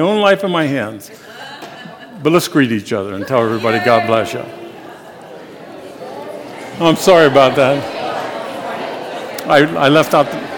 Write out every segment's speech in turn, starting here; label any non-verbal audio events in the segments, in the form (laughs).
my own life in my hands. But let's greet each other and tell everybody God bless you. I'm sorry about that. I, I left out. The,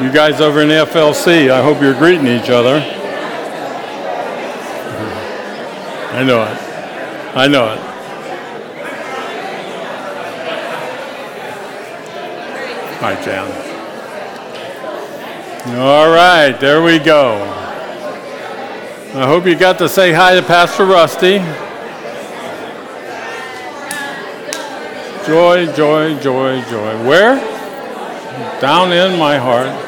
You guys over in FLC, I hope you're greeting each other. I know it. I know it. Hi, Jan. All right, there we go. I hope you got to say hi to Pastor Rusty. Joy, joy, joy, joy. Where? Down in my heart.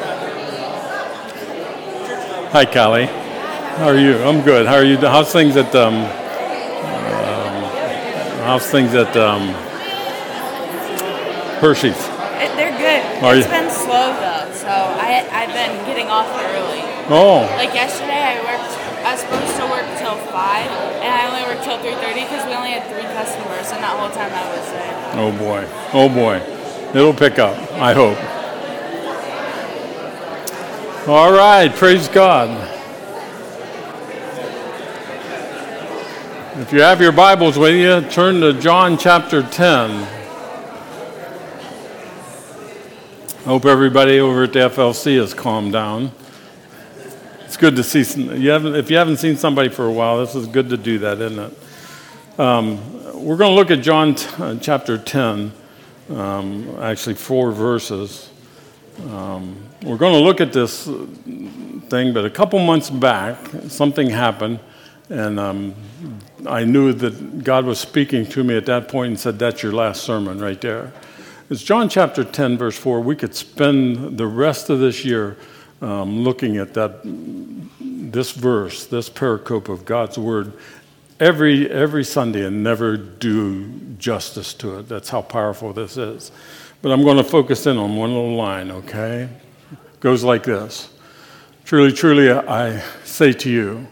Hi, Callie. How are you? I'm good. How are you? How's things at um, um How's things at um, Hershey's? It, they're good. Are it's you? been slow though, so I I've been getting off early. Oh. Like yesterday, I worked. I was supposed to work till five, and I only worked till three thirty because we only had three customers, and that whole time I was there. Oh boy. Oh boy. It'll pick up. I hope. All right, praise God. If you have your Bibles with you, turn to John chapter 10. I Hope everybody over at the FLC has calmed down. It's good to see. Some, you haven't, if you haven't seen somebody for a while, this is good to do that, isn't it? Um, we're going to look at John t- uh, chapter 10, um, actually, four verses. Um, we're going to look at this thing, but a couple months back, something happened, and um, I knew that God was speaking to me at that point and said, That's your last sermon right there. It's John chapter 10, verse 4. We could spend the rest of this year um, looking at that, this verse, this pericope of God's word every, every Sunday and never do justice to it. That's how powerful this is. But I'm going to focus in on one little line, okay? Goes like this Truly, truly, I say to you,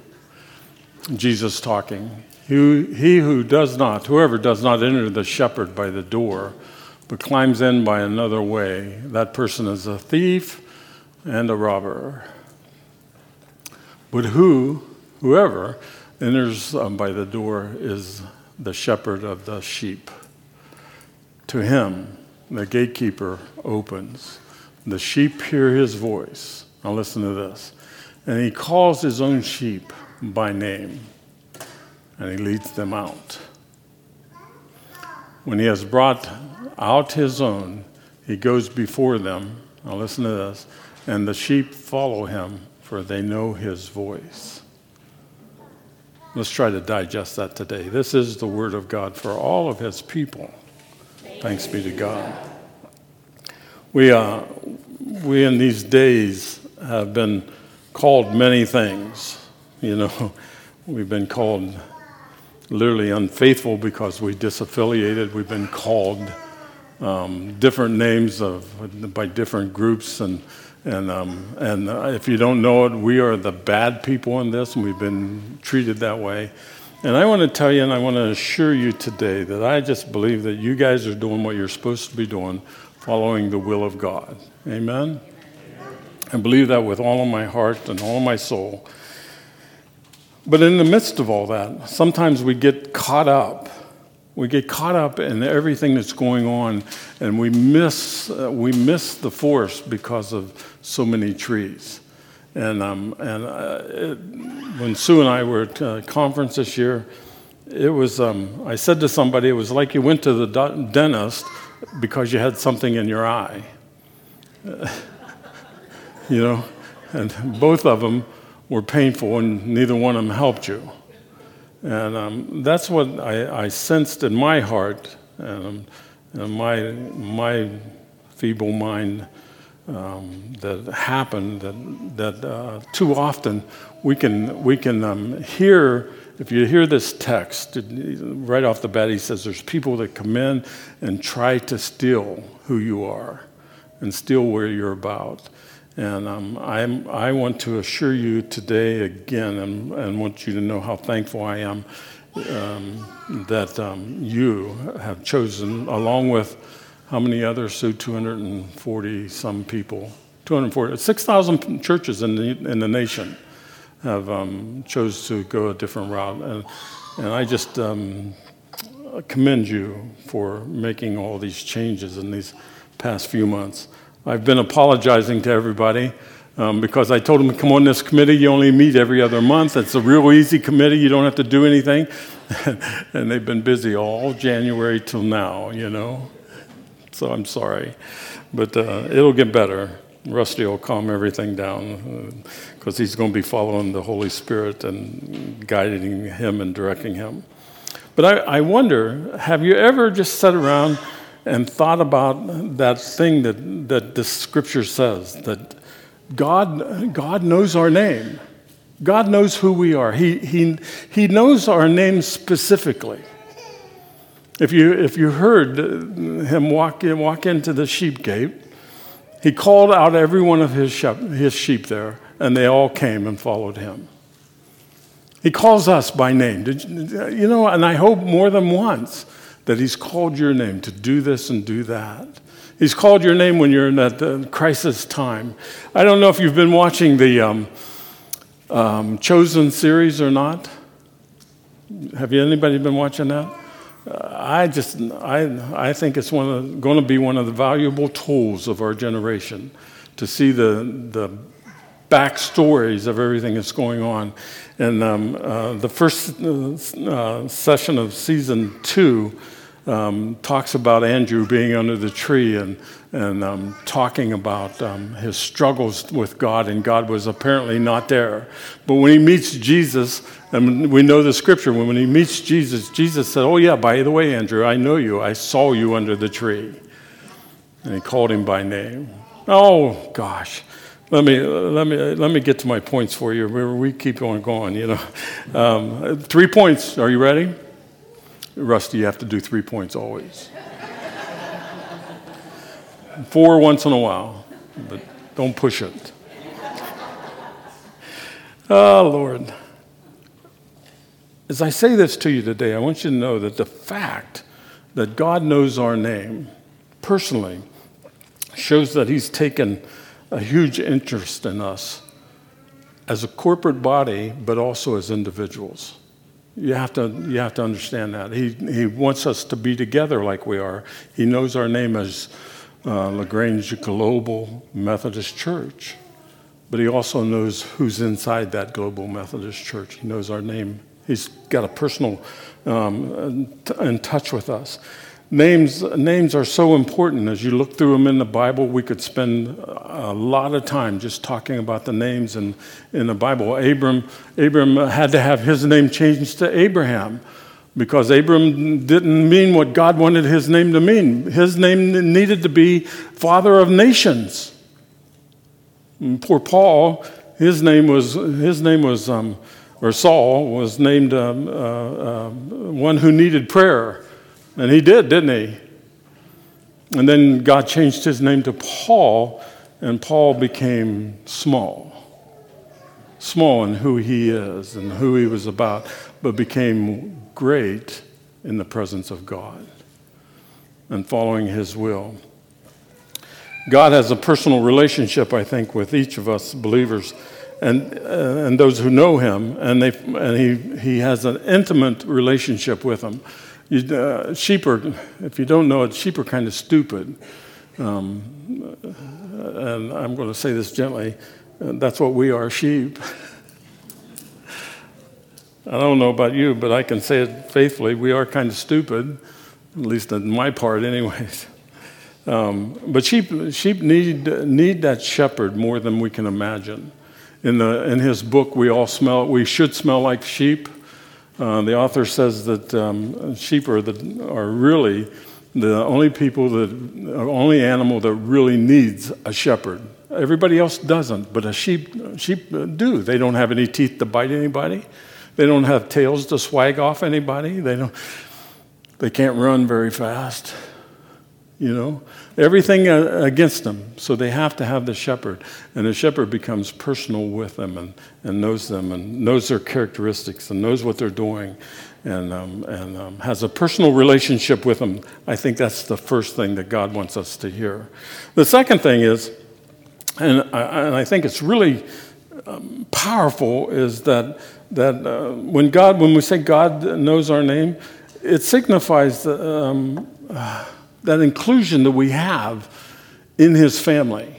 Jesus talking, he, he who does not, whoever does not enter the shepherd by the door, but climbs in by another way, that person is a thief and a robber. But who, whoever enters um, by the door is the shepherd of the sheep. To him, the gatekeeper opens. The sheep hear his voice. Now, listen to this. And he calls his own sheep by name, and he leads them out. When he has brought out his own, he goes before them. Now, listen to this. And the sheep follow him, for they know his voice. Let's try to digest that today. This is the word of God for all of his people. Thanks be to God. We, uh, we in these days have been called many things. You know, (laughs) we've been called literally unfaithful because we disaffiliated. We've been called um, different names of, by different groups. And, and, um, and uh, if you don't know it, we are the bad people in this, and we've been treated that way. And I want to tell you, and I want to assure you today that I just believe that you guys are doing what you're supposed to be doing, following the will of God. Amen? I believe that with all of my heart and all of my soul. But in the midst of all that, sometimes we get caught up. We get caught up in everything that's going on, and we miss, uh, we miss the forest because of so many trees. And, um, and uh, it, when Sue and I were at a conference this year, it was, um, I said to somebody, it was like you went to the dentist because you had something in your eye. (laughs) you know, and both of them were painful, and neither one of them helped you. And um, that's what I, I, sensed in my heart, and, and my, my feeble mind um, that happened that, that uh, too often we can, we can um, hear, if you hear this text, right off the bat, he says there's people that come in and try to steal who you are and steal where you're about. And um, I want to assure you today again and, and want you to know how thankful I am um, that um, you have chosen, along with how many others? So 240 some people, 240, 6,000 churches in the, in the nation have um, chose to go a different route. And, and I just um, commend you for making all these changes in these past few months. I've been apologizing to everybody. Um, because I told them come on this committee. You only meet every other month. It's a real easy committee. You don't have to do anything. (laughs) and they've been busy all January till now, you know so I'm sorry. But uh, it'll get better. Rusty will calm everything down because uh, he's going to be following the Holy Spirit and guiding him and directing him. But I, I wonder have you ever just sat around and thought about that thing that, that the scripture says that God, God knows our name? God knows who we are. He, he, he knows our name specifically. If you, if you heard him walk, in, walk into the sheep gate, he called out every one of his his sheep there, and they all came and followed him. He calls us by name. You, you know, and I hope more than once that he's called your name to do this and do that. He's called your name when you're in that uh, crisis time. I don't know if you've been watching the um, um, Chosen series or not. Have you anybody been watching that? I just I, I think it's one of, going to be one of the valuable tools of our generation to see the the backstories of everything that's going on. And um, uh, the first uh, session of season two um, talks about Andrew being under the tree and, and um, talking about um, his struggles with God, and God was apparently not there. But when he meets Jesus, and we know the scripture, when he meets Jesus, Jesus said, Oh, yeah, by the way, Andrew, I know you. I saw you under the tree. And he called him by name. Oh, gosh. Let me, let, me, let me get to my points for you. We keep on going, you know. Um, three points. Are you ready? Rusty, you have to do three points always. Four once in a while, but don't push it. Oh, Lord. As I say this to you today, I want you to know that the fact that God knows our name personally shows that He's taken a huge interest in us as a corporate body, but also as individuals. You have to, you have to understand that. He, he wants us to be together like we are. He knows our name as uh, LaGrange Global Methodist Church, but he also knows who's inside that Global Methodist Church. He knows our name. He's got a personal um, in touch with us. Names, names are so important. As you look through them in the Bible, we could spend a lot of time just talking about the names in, in the Bible. Abram, Abram had to have his name changed to Abraham because Abram didn't mean what God wanted his name to mean. His name needed to be Father of Nations. And poor Paul, his name was, his name was um, or Saul, was named um, uh, uh, one who needed prayer. And he did, didn't he? And then God changed his name to Paul, and Paul became small. Small in who he is and who he was about, but became great in the presence of God and following his will. God has a personal relationship, I think, with each of us believers and, uh, and those who know him, and, they, and he, he has an intimate relationship with them. You, uh, sheep are, if you don't know it, sheep are kind of stupid. Um, and I'm going to say this gently that's what we are sheep. I don't know about you, but I can say it faithfully. We are kind of stupid, at least in my part, anyways. Um, but sheep, sheep need, need that shepherd more than we can imagine. In, the, in his book, we all smell, we should smell like sheep. Uh, the author says that um, sheep are, the, are really the only people that, only animal that really needs a shepherd. Everybody else doesn't, but a sheep, sheep do. They don't have any teeth to bite anybody. They don't have tails to swag off anybody. They don't. They can't run very fast you know everything uh, against them. So they have to have the shepherd and the shepherd becomes personal with them and, and knows them and knows their characteristics and knows what they're doing and, um, and um, has a personal relationship with them. I think that's the first thing that god wants us to hear. The second thing is and i, and I think it's really um, powerful is that, that uh, when god when we say god knows our name it signifies um, uh, that inclusion that we have in his family.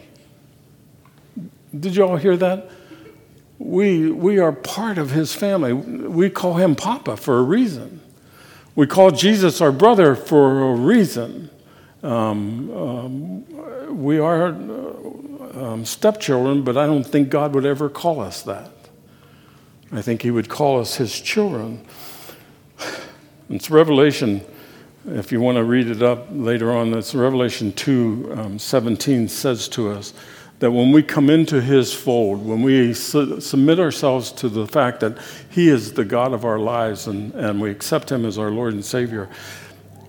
Did you all hear that? We, we are part of his family. We call him Papa for a reason. We call Jesus our brother for a reason. Um, um, we are um, stepchildren, but I don't think God would ever call us that. I think he would call us his children. It's Revelation if you want to read it up later on, it's Revelation 2 um, 17 says to us that when we come into his fold, when we su- submit ourselves to the fact that he is the God of our lives and, and we accept him as our Lord and Savior,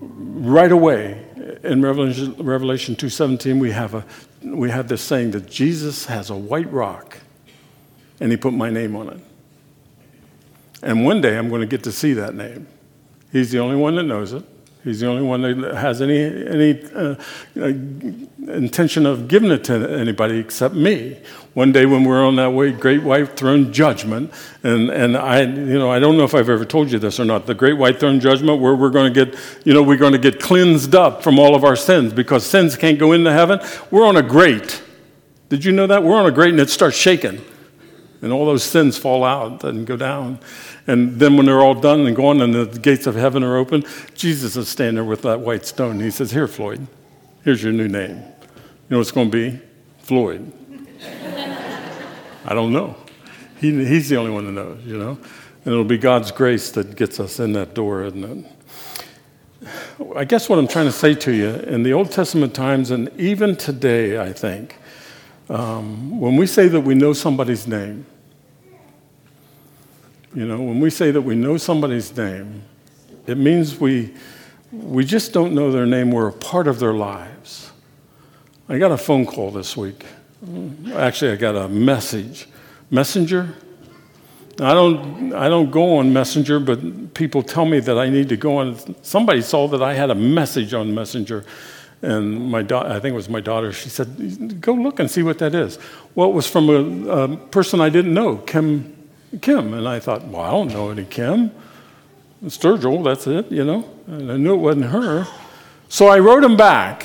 right away in Revelation, Revelation 2.17, we have, a, we have this saying that Jesus has a white rock and he put my name on it. And one day I'm going to get to see that name. He's the only one that knows it. He's the only one that has any, any uh, uh, intention of giving it to anybody except me. One day when we're on that way, great white throne judgment, and, and I, you know, I don't know if I've ever told you this or not, the great white throne judgment where we're going to get, you know, we're going to get cleansed up from all of our sins because sins can't go into heaven. We're on a grate. Did you know that? We're on a grate and it starts shaking. And all those sins fall out and go down. And then when they're all done and gone and the gates of heaven are open, Jesus is standing there with that white stone. He says, Here, Floyd, here's your new name. You know what it's going to be? Floyd. I don't know. He, he's the only one that knows, you know? And it'll be God's grace that gets us in that door, isn't it? I guess what I'm trying to say to you in the Old Testament times, and even today, I think, um, when we say that we know somebody's name, you know, when we say that we know somebody's name, it means we, we just don't know their name, we're a part of their lives. I got a phone call this week. Actually, I got a message. Messenger? I don't, I don't go on Messenger, but people tell me that I need to go on. Somebody saw that I had a message on Messenger, and my da- I think it was my daughter. She said, "Go look and see what that is." Well, it was from a, a person I didn't know, Kim Kim. And I thought, well, I don't know any Kim. Sturgill, that's it, you know. And I knew it wasn't her. So I wrote him back,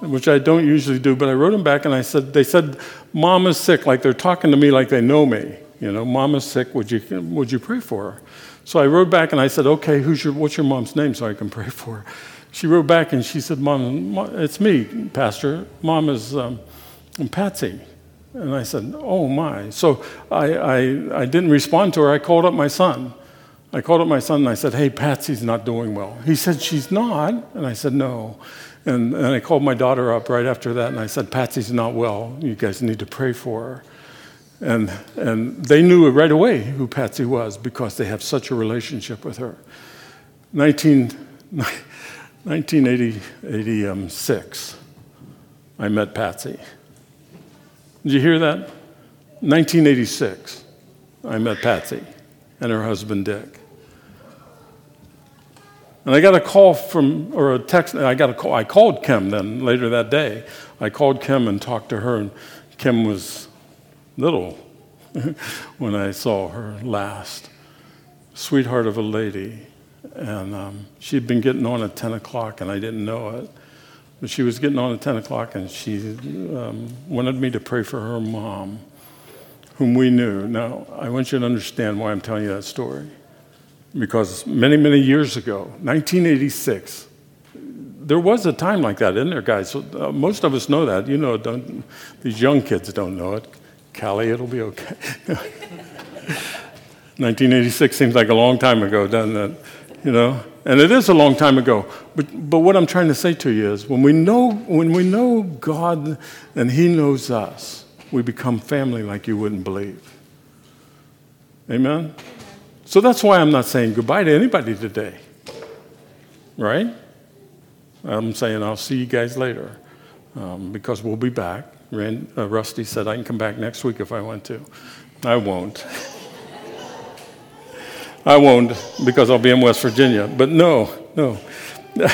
which I don't usually do, but I wrote him back and I said, they said, Mom is sick, like they're talking to me like they know me. You know, Mom is sick, would you, would you pray for her? So I wrote back and I said, okay, who's your, what's your mom's name so I can pray for her? She wrote back and she said, Mom, it's me, Pastor. Mom is um, Patsy. And I said, Oh my. So I, I, I didn't respond to her. I called up my son. I called up my son and I said, Hey, Patsy's not doing well. He said, She's not. And I said, No. And, and I called my daughter up right after that and I said, Patsy's not well. You guys need to pray for her. And, and they knew right away who Patsy was because they have such a relationship with her. 19, 1986, I met Patsy. Did you hear that? 1986, I met Patsy and her husband Dick. And I got a call from, or a text, I got a call, I called Kim then later that day. I called Kim and talked to her, and Kim was little (laughs) when I saw her last. Sweetheart of a lady. And um, she'd been getting on at 10 o'clock, and I didn't know it. But she was getting on at 10 o'clock, and she um, wanted me to pray for her mom, whom we knew. Now, I want you to understand why I'm telling you that story because many, many years ago, 1986, there was a time like that in there, guys. So, uh, most of us know that. You know, these young kids don't know it. Callie, it'll be okay. (laughs) 1986 seems like a long time ago, doesn't it? You know, and it is a long time ago. But, but what I'm trying to say to you is when we, know, when we know God and He knows us, we become family like you wouldn't believe. Amen? So that's why I'm not saying goodbye to anybody today. Right? I'm saying I'll see you guys later um, because we'll be back. Rand, uh, Rusty said I can come back next week if I want to. I won't. (laughs) I won't because I'll be in West Virginia. But no, no. (laughs)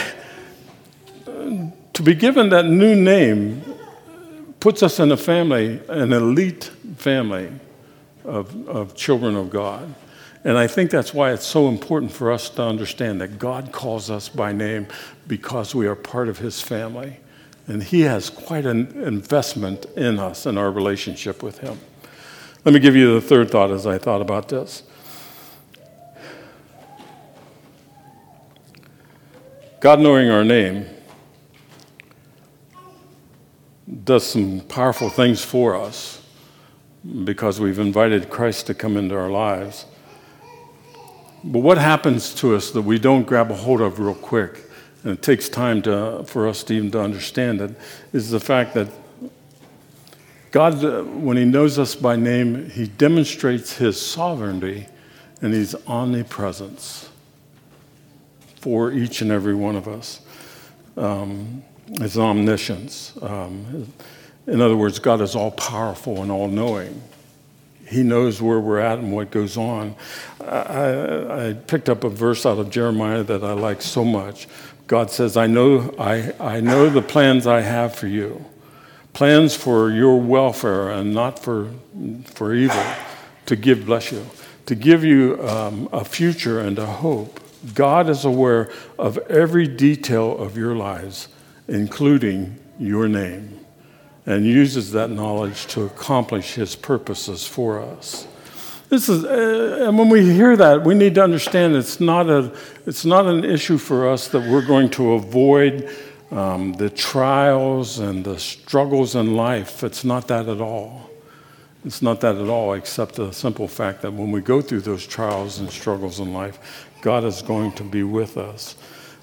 to be given that new name puts us in a family, an elite family of, of children of God. And I think that's why it's so important for us to understand that God calls us by name because we are part of His family. And He has quite an investment in us and our relationship with Him. Let me give you the third thought as I thought about this. God knowing our name does some powerful things for us because we've invited Christ to come into our lives. But what happens to us that we don't grab a hold of real quick, and it takes time to, for us to even to understand it, is the fact that God, uh, when He knows us by name, He demonstrates His sovereignty and His omnipresence for each and every one of us. Um, his omniscience. Um, in other words, God is all powerful and all knowing. He knows where we're at and what goes on. I, I, picked up a verse out of Jeremiah that I like so much. God says, I know, I, I know the plans I have for you plans for your welfare and not for, for evil, to give, bless you, to give you um, a future and a hope. God is aware of every detail of your lives, including your name and uses that knowledge to accomplish his purposes for us. This is, uh, and when we hear that, we need to understand it's not, a, it's not an issue for us that we're going to avoid um, the trials and the struggles in life. It's not that at all. It's not that at all, except the simple fact that when we go through those trials and struggles in life, God is going to be with us.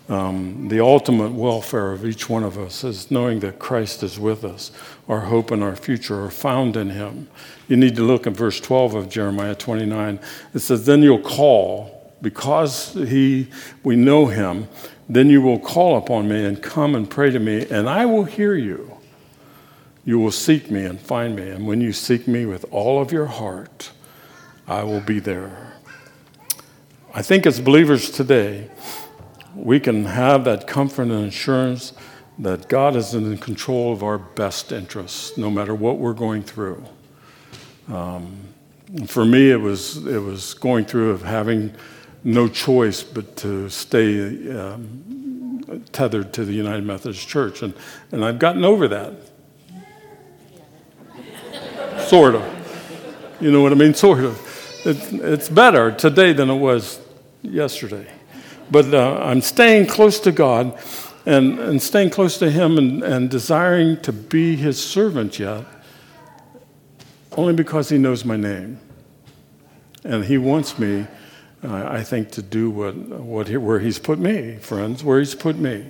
Um, the ultimate welfare of each one of us is knowing that Christ is with us. Our hope and our future are found in Him. You need to look at verse 12 of Jeremiah 29. It says, Then you'll call, because he, we know Him, then you will call upon me and come and pray to me, and I will hear you. You will seek me and find me, and when you seek me with all of your heart, I will be there. I think as believers today, we can have that comfort and assurance that God is in control of our best interests, no matter what we're going through. Um, for me, it was, it was going through of having no choice but to stay um, tethered to the United Methodist Church. And, and I've gotten over that. sort of. You know what I mean? Sort of. It, it's better today than it was yesterday. But uh, I'm staying close to God and, and staying close to Him and, and desiring to be His servant yet, only because He knows my name. And He wants me I think, to do what, what he, where He's put me, friends, where He's put me,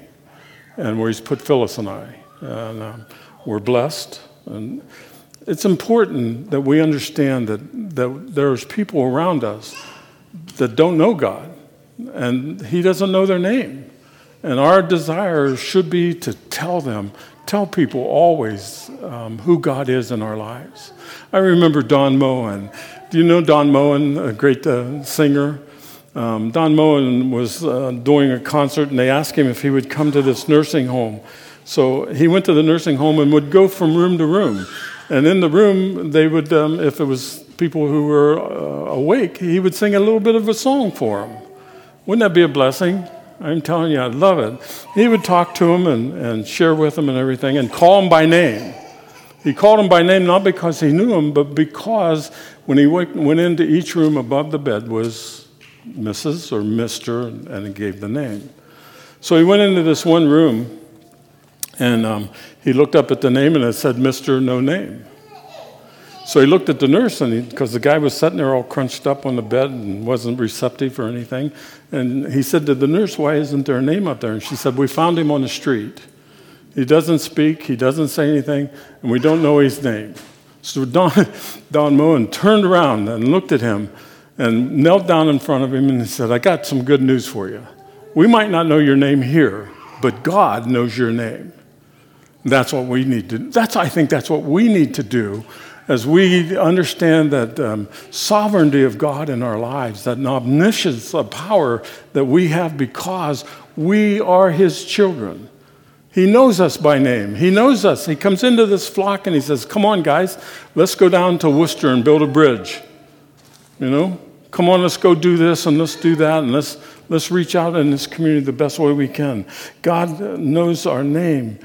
and where He's put Phyllis and I. And um, we're blessed. And it's important that we understand that, that there's people around us that don't know God, and He doesn't know their name. And our desire should be to tell them, tell people always um, who God is in our lives. I remember Don Moen. Do you know Don Moen, a great uh, singer? Um, Don Moen was uh, doing a concert, and they asked him if he would come to this nursing home. So he went to the nursing home and would go from room to room. And in the room, they would, um, if it was people who were uh, awake, he would sing a little bit of a song for them. Wouldn't that be a blessing? I'm telling you, I'd love it. He would talk to them and, and share with them and everything and call them by name. He called them by name not because he knew them, but because when he went, went into each room above the bed was Mrs. or Mr., and he gave the name. So he went into this one room and um, he looked up at the name and it said, Mr. No Name. So he looked at the nurse, and because the guy was sitting there all crunched up on the bed and wasn't receptive or anything, and he said to the nurse, "Why isn't there a name up there?" And she said, "We found him on the street. He doesn't speak, he doesn't say anything, and we don't know his name." So Don, (laughs) Don Moen turned around and looked at him, and knelt down in front of him, and said, "I got some good news for you. We might not know your name here, but God knows your name." That's what we need to. That's I think that's what we need to do, as we understand that um, sovereignty of God in our lives, that omniscience of power that we have because we are His children. He knows us by name. He knows us. He comes into this flock and he says, "Come on, guys, let's go down to Worcester and build a bridge." You know, come on, let's go do this and let's do that and let's let's reach out in this community the best way we can. God knows our name.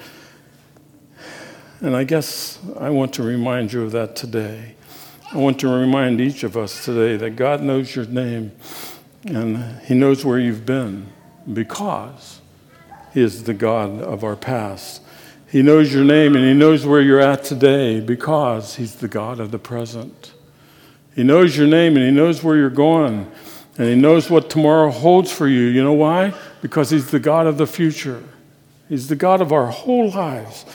And I guess I want to remind you of that today. I want to remind each of us today that God knows your name and He knows where you've been because He is the God of our past. He knows your name and He knows where you're at today because He's the God of the present. He knows your name and He knows where you're going and He knows what tomorrow holds for you. You know why? Because He's the God of the future, He's the God of our whole lives.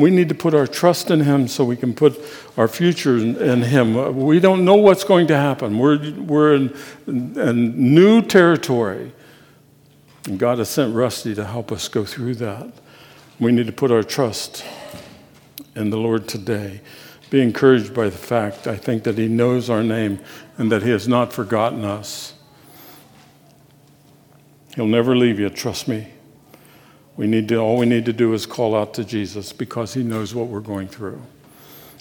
We need to put our trust in Him so we can put our future in, in Him. We don't know what's going to happen. We're, we're in, in new territory. And God has sent Rusty to help us go through that. We need to put our trust in the Lord today. Be encouraged by the fact, I think, that He knows our name and that He has not forgotten us. He'll never leave you, trust me. We need to, all we need to do is call out to Jesus because he knows what we're going through.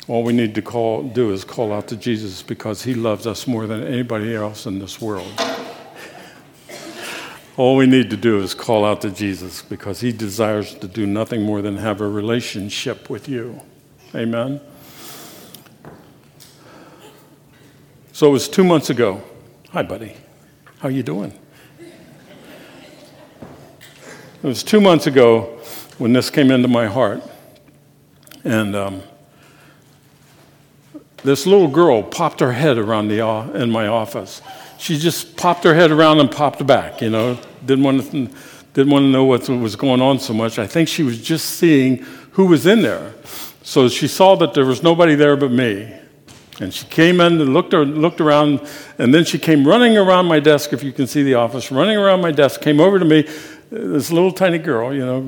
All we need to call, do is call out to Jesus because he loves us more than anybody else in this world. All we need to do is call out to Jesus because he desires to do nothing more than have a relationship with you. Amen. So it was 2 months ago. Hi buddy. How you doing? It was two months ago when this came into my heart. And um, this little girl popped her head around the, uh, in my office. She just popped her head around and popped back, you know. Didn't want to, didn't want to know what was going on so much. I think she was just seeing who was in there. So she saw that there was nobody there but me. And she came in and looked, looked around, and then she came running around my desk, if you can see the office, running around my desk, came over to me, this little tiny girl, you know,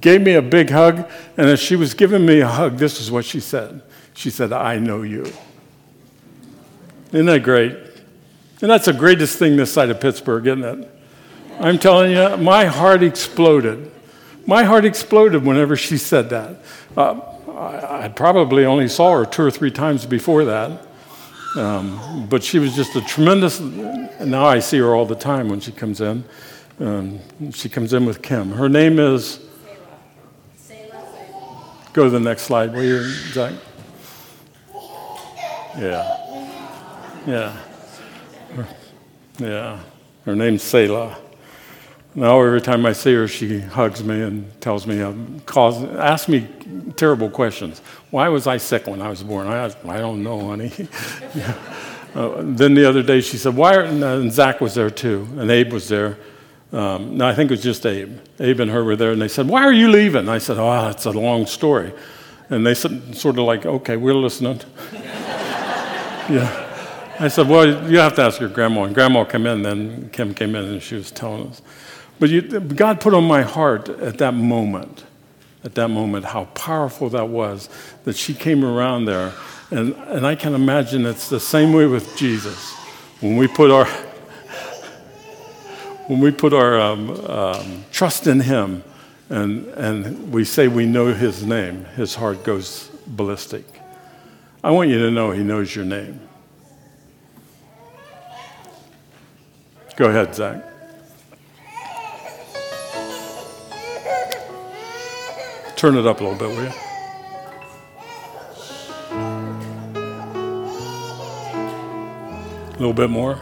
gave me a big hug. And as she was giving me a hug, this is what she said. She said, I know you. Isn't that great? And that's the greatest thing this side of Pittsburgh, isn't it? I'm telling you, my heart exploded. My heart exploded whenever she said that. Uh, I, I, probably only saw her two or three times before that. Um, but she was just a tremendous, now I see her all the time when she comes in. Um, she comes in with Kim. Her name is. Go to the next slide, will you, Zach? Yeah. Yeah. Yeah. Her name's Selah. Now, every time I see her, she hugs me and tells me, uh, calls, asks me terrible questions. Why was I sick when I was born? I, I don't know, honey. (laughs) yeah. Uh, then the other day she said, Why are, and Zach was there too, and Abe was there. Um, no, I think it was just Abe. Abe and her were there, and they said, Why are you leaving? I said, Oh, it's a long story. And they said, sort of like, Okay, we're listening. (laughs) yeah. I said, Well, you have to ask your grandma. And grandma came in, then Kim came in, and she was telling us. But you, God put on my heart at that moment, at that moment, how powerful that was that she came around there. And, and I can imagine it's the same way with Jesus. When we put our, when we put our um, um, trust in Him and, and we say we know His name, His heart goes ballistic. I want you to know He knows your name. Go ahead, Zach. Turn it up a little bit, will you? A little bit more.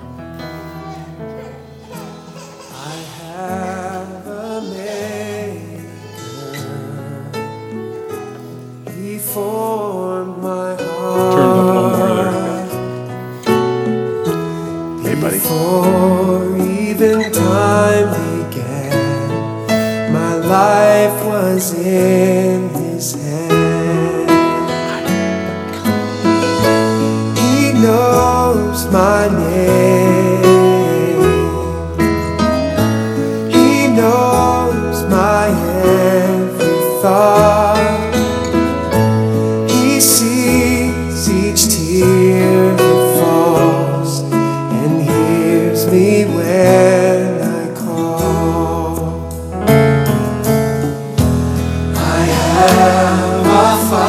Have a father.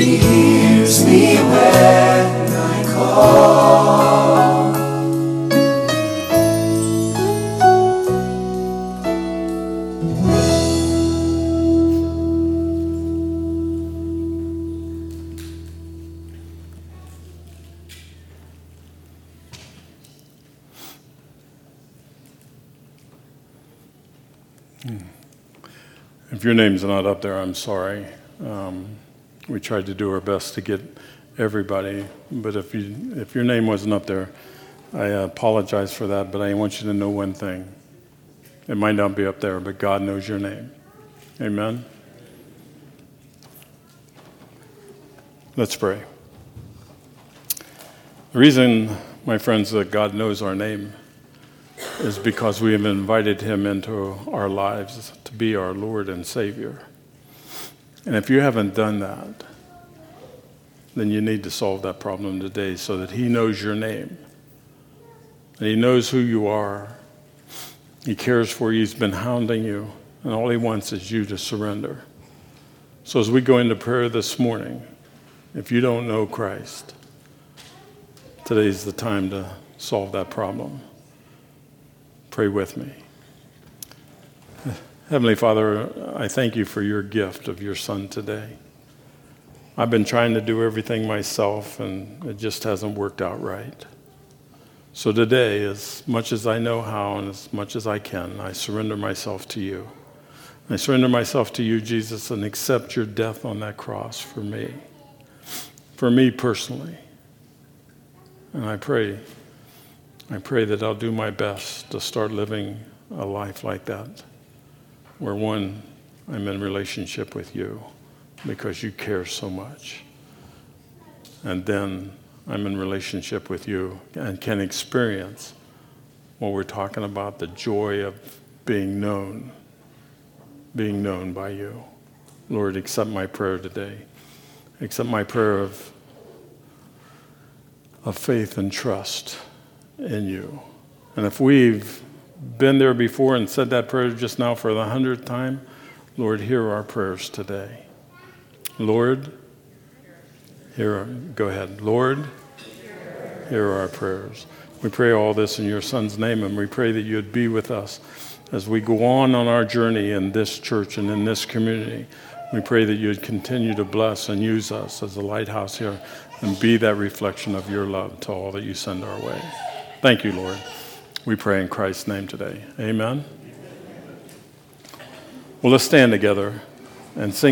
He hears me when I call. If your name's not up there, I'm sorry. Um, we tried to do our best to get everybody, but if you if your name wasn't up there, I apologize for that. But I want you to know one thing: it might not be up there, but God knows your name. Amen. Let's pray. The reason, my friends, that God knows our name is because we have invited him into our lives to be our Lord and Savior. And if you haven't done that, then you need to solve that problem today so that he knows your name and he knows who you are He cares for you. He's been hounding you. And all he wants is you to surrender. So as we go into prayer this morning, if you don't know Christ, today's the time to solve that problem. Pray with me. Heavenly Father, I thank you for your gift of your Son today. I've been trying to do everything myself, and it just hasn't worked out right. So today, as much as I know how and as much as I can, I surrender myself to you. I surrender myself to you, Jesus, and accept your death on that cross for me, for me personally. And I pray, I pray that I'll do my best to start living a life like that, where one, I'm in relationship with you because you care so much. And then I'm in relationship with you and can experience what we're talking about the joy of being known, being known by you. Lord, accept my prayer today. Accept my prayer of, of faith and trust in you. And if we've been there before and said that prayer just now for the hundredth time, Lord, hear our prayers today. Lord, hear, go ahead. Lord, hear our prayers. We pray all this in your Son's name, and we pray that you'd be with us as we go on on our journey in this church and in this community. We pray that you'd continue to bless and use us as a lighthouse here and be that reflection of your love to all that you send our way. Thank you, Lord. We pray in Christ's name today. Amen. Well, let's stand together and sing.